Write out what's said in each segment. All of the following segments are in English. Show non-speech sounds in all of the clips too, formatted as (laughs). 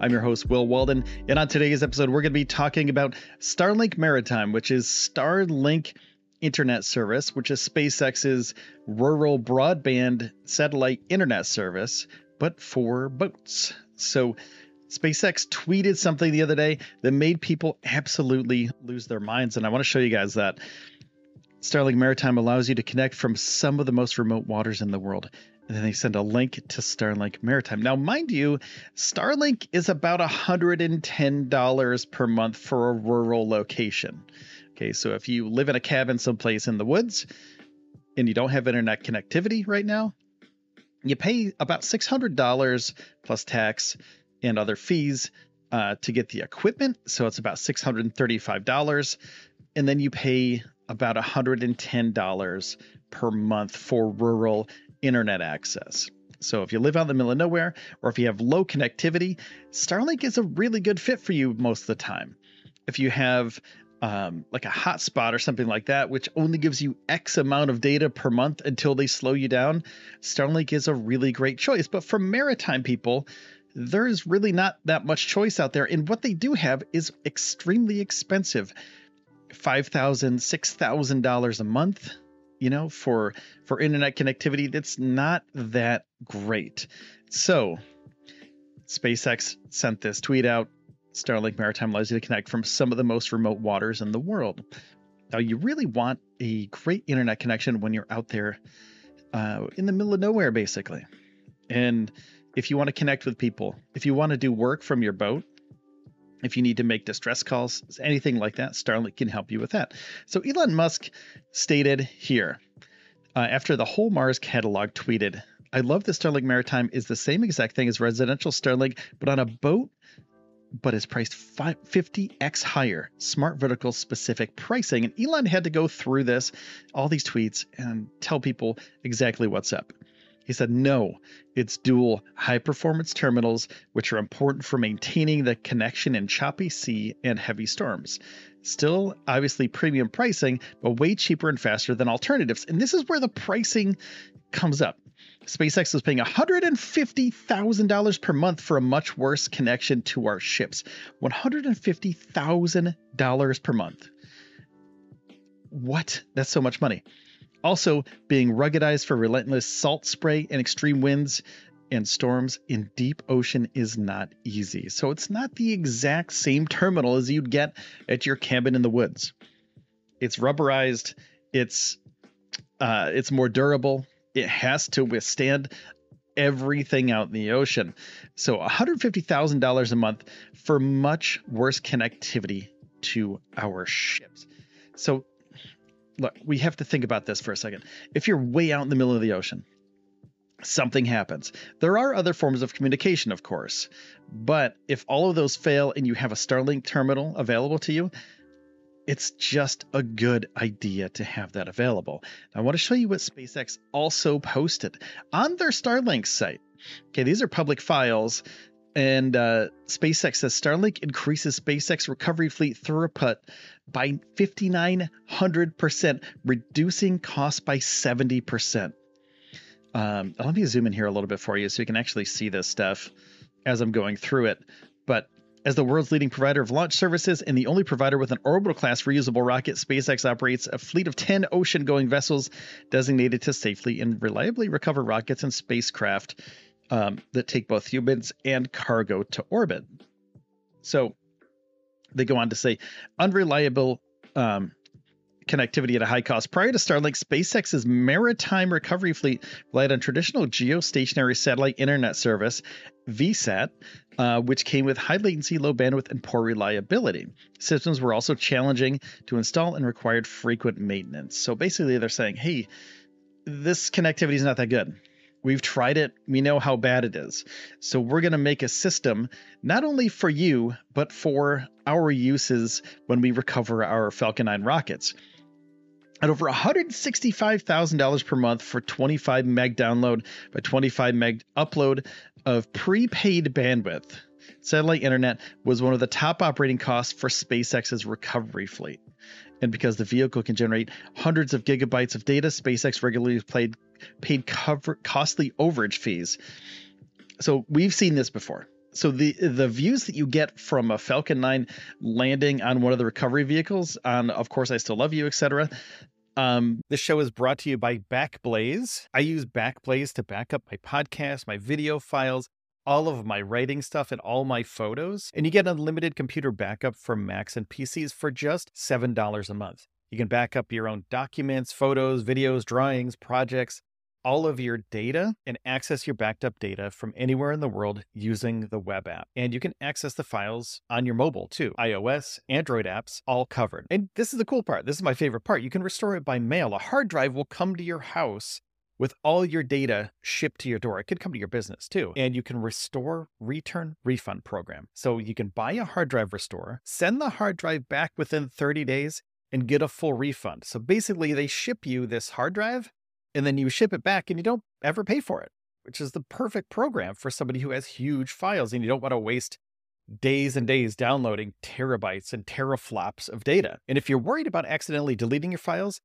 I'm your host, Will Walden, and on today's episode, we're going to be talking about Starlink Maritime, which is Starlink internet service, which is SpaceX's rural broadband satellite internet service, but for boats. So, SpaceX tweeted something the other day that made people absolutely lose their minds, and I want to show you guys that. Starlink Maritime allows you to connect from some of the most remote waters in the world. And then they send a link to Starlink Maritime. Now, mind you, Starlink is about $110 per month for a rural location. Okay, so if you live in a cabin someplace in the woods and you don't have internet connectivity right now, you pay about $600 plus tax and other fees uh, to get the equipment. So it's about $635. And then you pay about $110 per month for rural internet access. So if you live out in the middle of nowhere or if you have low connectivity, Starlink is a really good fit for you most of the time. If you have um, like a hotspot or something like that, which only gives you X amount of data per month until they slow you down, Starlink is a really great choice. But for maritime people, there is really not that much choice out there. And what they do have is extremely expensive $5,000, $6,000 a month. You know, for for internet connectivity, that's not that great. So, SpaceX sent this tweet out Starlink Maritime allows you to connect from some of the most remote waters in the world. Now, you really want a great internet connection when you're out there uh, in the middle of nowhere, basically. And if you want to connect with people, if you want to do work from your boat, if you need to make distress calls, anything like that, Starlink can help you with that. So Elon Musk stated here uh, after the whole Mars catalog tweeted, I love that Starlink Maritime is the same exact thing as residential Starlink, but on a boat but is priced 50x higher. Smart vertical specific pricing. And Elon had to go through this, all these tweets, and tell people exactly what's up. He said, no, it's dual high performance terminals, which are important for maintaining the connection in choppy sea and heavy storms. Still, obviously, premium pricing, but way cheaper and faster than alternatives. And this is where the pricing comes up. SpaceX is paying $150,000 per month for a much worse connection to our ships. $150,000 per month. What? That's so much money. Also, being ruggedized for relentless salt spray and extreme winds and storms in deep ocean is not easy. So it's not the exact same terminal as you'd get at your cabin in the woods. It's rubberized. It's uh, it's more durable it has to withstand everything out in the ocean. So $150,000 a month for much worse connectivity to our ships. So look, we have to think about this for a second. If you're way out in the middle of the ocean, something happens. There are other forms of communication, of course, but if all of those fail and you have a Starlink terminal available to you, it's just a good idea to have that available. I want to show you what SpaceX also posted on their Starlink site. Okay, these are public files, and uh, SpaceX says Starlink increases SpaceX recovery fleet throughput by 5,900%, reducing costs by 70%. Um, let me zoom in here a little bit for you so you can actually see this stuff as I'm going through it. But as the world's leading provider of launch services and the only provider with an orbital class reusable rocket, SpaceX operates a fleet of 10 ocean going vessels designated to safely and reliably recover rockets and spacecraft um, that take both humans and cargo to orbit. So they go on to say unreliable um, connectivity at a high cost. Prior to Starlink, SpaceX's maritime recovery fleet relied on traditional geostationary satellite internet service, VSAT, uh, which came with high latency, low bandwidth, and poor reliability. Systems were also challenging to install and required frequent maintenance. So basically, they're saying, hey, this connectivity is not that good. We've tried it. We know how bad it is. So we're going to make a system not only for you, but for our uses when we recover our Falcon 9 rockets. At over $165,000 per month for 25 meg download by 25 meg upload of prepaid bandwidth, satellite internet was one of the top operating costs for SpaceX's recovery fleet. And because the vehicle can generate hundreds of gigabytes of data, SpaceX regularly paid, paid cover, costly overage fees. So we've seen this before. So the the views that you get from a Falcon 9 landing on one of the recovery vehicles on of course I still love you etc. Um, this show is brought to you by Backblaze. I use Backblaze to back up my podcast, my video files, all of my writing stuff and all my photos. And you get unlimited computer backup for Macs and PCs for just $7 a month. You can back up your own documents, photos, videos, drawings, projects, all of your data and access your backed up data from anywhere in the world using the web app. And you can access the files on your mobile too. iOS, Android apps, all covered. And this is the cool part. This is my favorite part. You can restore it by mail. A hard drive will come to your house with all your data shipped to your door. It could come to your business too. And you can restore, return, refund program. So you can buy a hard drive restore, send the hard drive back within 30 days, and get a full refund. So basically, they ship you this hard drive and then you ship it back and you don't ever pay for it, which is the perfect program for somebody who has huge files and you don't want to waste days and days downloading terabytes and teraflops of data. And if you're worried about accidentally deleting your files,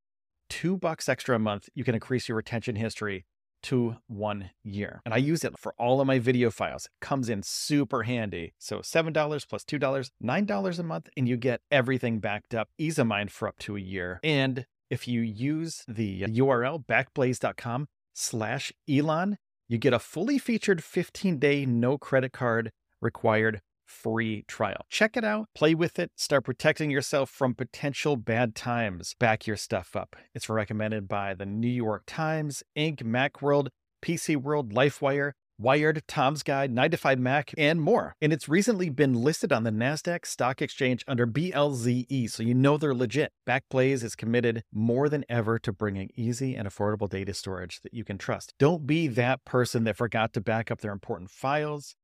two bucks extra a month, you can increase your retention history to one year. And I use it for all of my video files. It comes in super handy. So $7 plus $2, $9 a month, and you get everything backed up, ease of mind for up to a year. And if you use the URL backblaze.com slash Elon, you get a fully featured 15 day no credit card required free trial. Check it out, play with it, start protecting yourself from potential bad times. Back your stuff up. It's recommended by the New York Times, Inc., Macworld, PC World, LifeWire, Wired, Tom's Guide, 9 to 5 Mac, and more. And it's recently been listed on the NASDAQ Stock Exchange under BLZE, so you know they're legit. Backblaze is committed more than ever to bringing easy and affordable data storage that you can trust. Don't be that person that forgot to back up their important files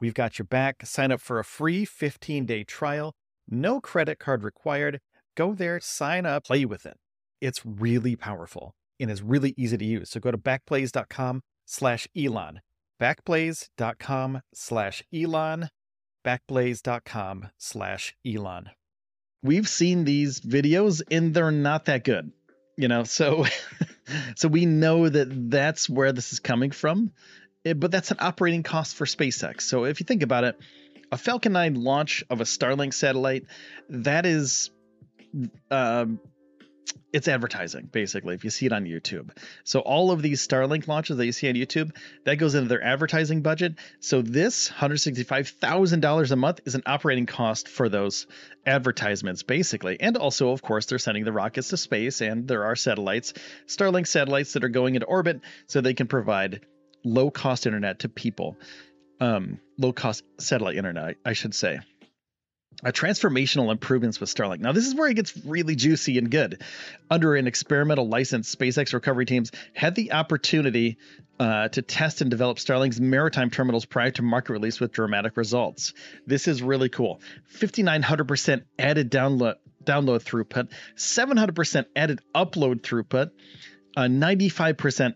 We've got your back. Sign up for a free 15 day trial. No credit card required. Go there, sign up, play with it. It's really powerful and is really easy to use. So go to backblaze.com slash Elon. Backblaze.com slash Elon. Backblaze.com slash Elon. We've seen these videos and they're not that good, you know, so (laughs) so we know that that's where this is coming from but that's an operating cost for SpaceX. So if you think about it, a Falcon 9 launch of a Starlink satellite, that is um, it's advertising basically if you see it on YouTube. So all of these Starlink launches that you see on YouTube, that goes into their advertising budget. So this $165,000 a month is an operating cost for those advertisements basically. And also of course they're sending the rockets to space and there are satellites, Starlink satellites that are going into orbit so they can provide low cost internet to people, um, low cost satellite internet, I should say. A transformational improvements with Starlink. Now, this is where it gets really juicy and good. Under an experimental license, SpaceX recovery teams had the opportunity uh, to test and develop Starlink's maritime terminals prior to market release with dramatic results. This is really cool. 5,900% added download download throughput, 700% added upload throughput, uh, 95%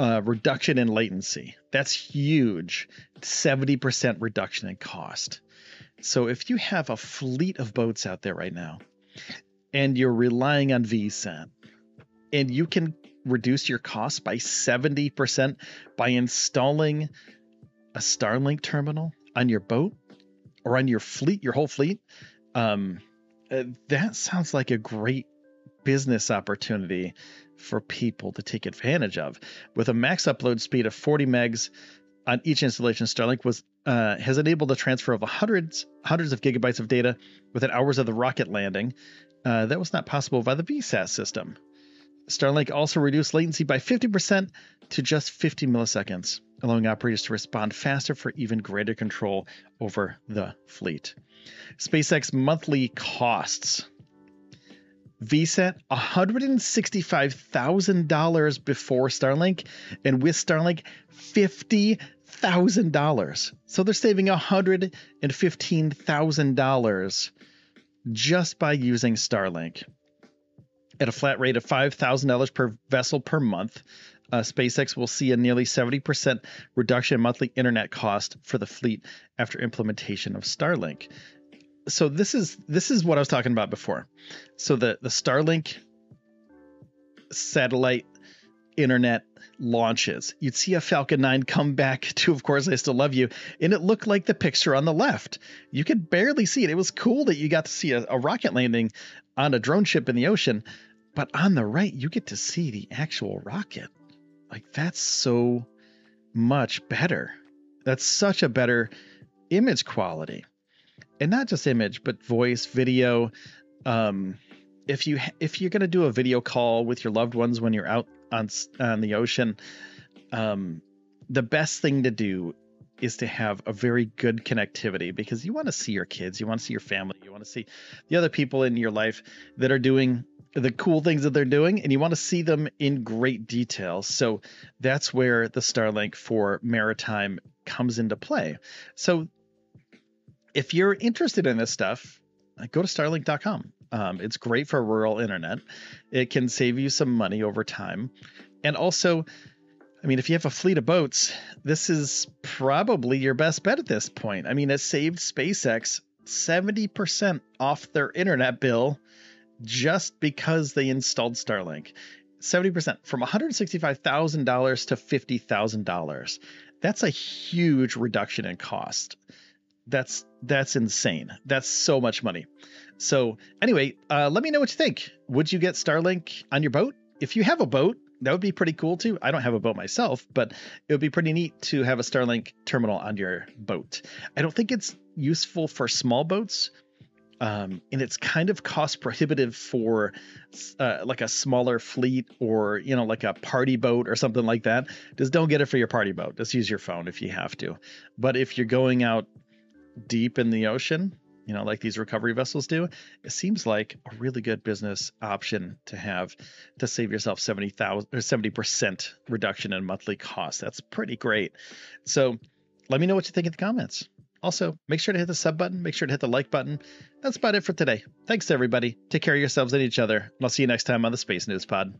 uh, reduction in latency. That's huge. 70% reduction in cost. So if you have a fleet of boats out there right now and you're relying on VSAT and you can reduce your cost by 70% by installing a Starlink terminal on your boat or on your fleet, your whole fleet, um, uh, that sounds like a great business opportunity for people to take advantage of. With a max upload speed of 40 megs on each installation, Starlink was uh, has enabled the transfer of hundreds hundreds of gigabytes of data within hours of the rocket landing. Uh, that was not possible by the VSAT system. Starlink also reduced latency by 50% to just 50 milliseconds, allowing operators to respond faster for even greater control over the fleet. SpaceX monthly costs VSAT $165,000 before Starlink, and with Starlink, $50,000. So they're saving $115,000 just by using Starlink. At a flat rate of $5,000 per vessel per month, uh, SpaceX will see a nearly 70% reduction in monthly internet cost for the fleet after implementation of Starlink. So this is this is what I was talking about before. So the the Starlink satellite internet launches. You'd see a Falcon 9 come back (laughs) to Of Course I Still Love You, and it looked like the picture on the left. You could barely see it. It was cool that you got to see a, a rocket landing on a drone ship in the ocean, but on the right, you get to see the actual rocket. Like, that's so much better. That's such a better image quality. And not just image, but voice, video. Um, if you if you're going to do a video call with your loved ones when you're out on on the ocean, um, the best thing to do is to have a very good connectivity because you want to see your kids, you want to see your family, you want to see the other people in your life that are doing the cool things that they're doing and you want to see them in great detail. So that's where the Starlink for maritime comes into play. So if you're interested in this stuff, go to starlink.com. Um, it's great for rural internet. It can save you some money over time. And also, I mean, if you have a fleet of boats, this is probably your best bet at this point. I mean, it saved SpaceX 70% off their internet bill just because they installed Starlink. 70% from $165,000 to $50,000. That's a huge reduction in cost. That's that's insane. That's so much money. So anyway, uh, let me know what you think. Would you get Starlink on your boat? If you have a boat, that would be pretty cool too. I don't have a boat myself, but it would be pretty neat to have a Starlink terminal on your boat. I don't think it's useful for small boats. Um, and it's kind of cost prohibitive for uh, like a smaller fleet or you know like a party boat or something like that just don't get it for your party boat just use your phone if you have to but if you're going out deep in the ocean, you know, like these recovery vessels do, it seems like a really good business option to have to save yourself 70,000 or 70% reduction in monthly cost. That's pretty great. So let me know what you think in the comments. Also, make sure to hit the sub button, make sure to hit the like button. That's about it for today. Thanks to everybody. Take care of yourselves and each other, and I'll see you next time on the Space News Pod.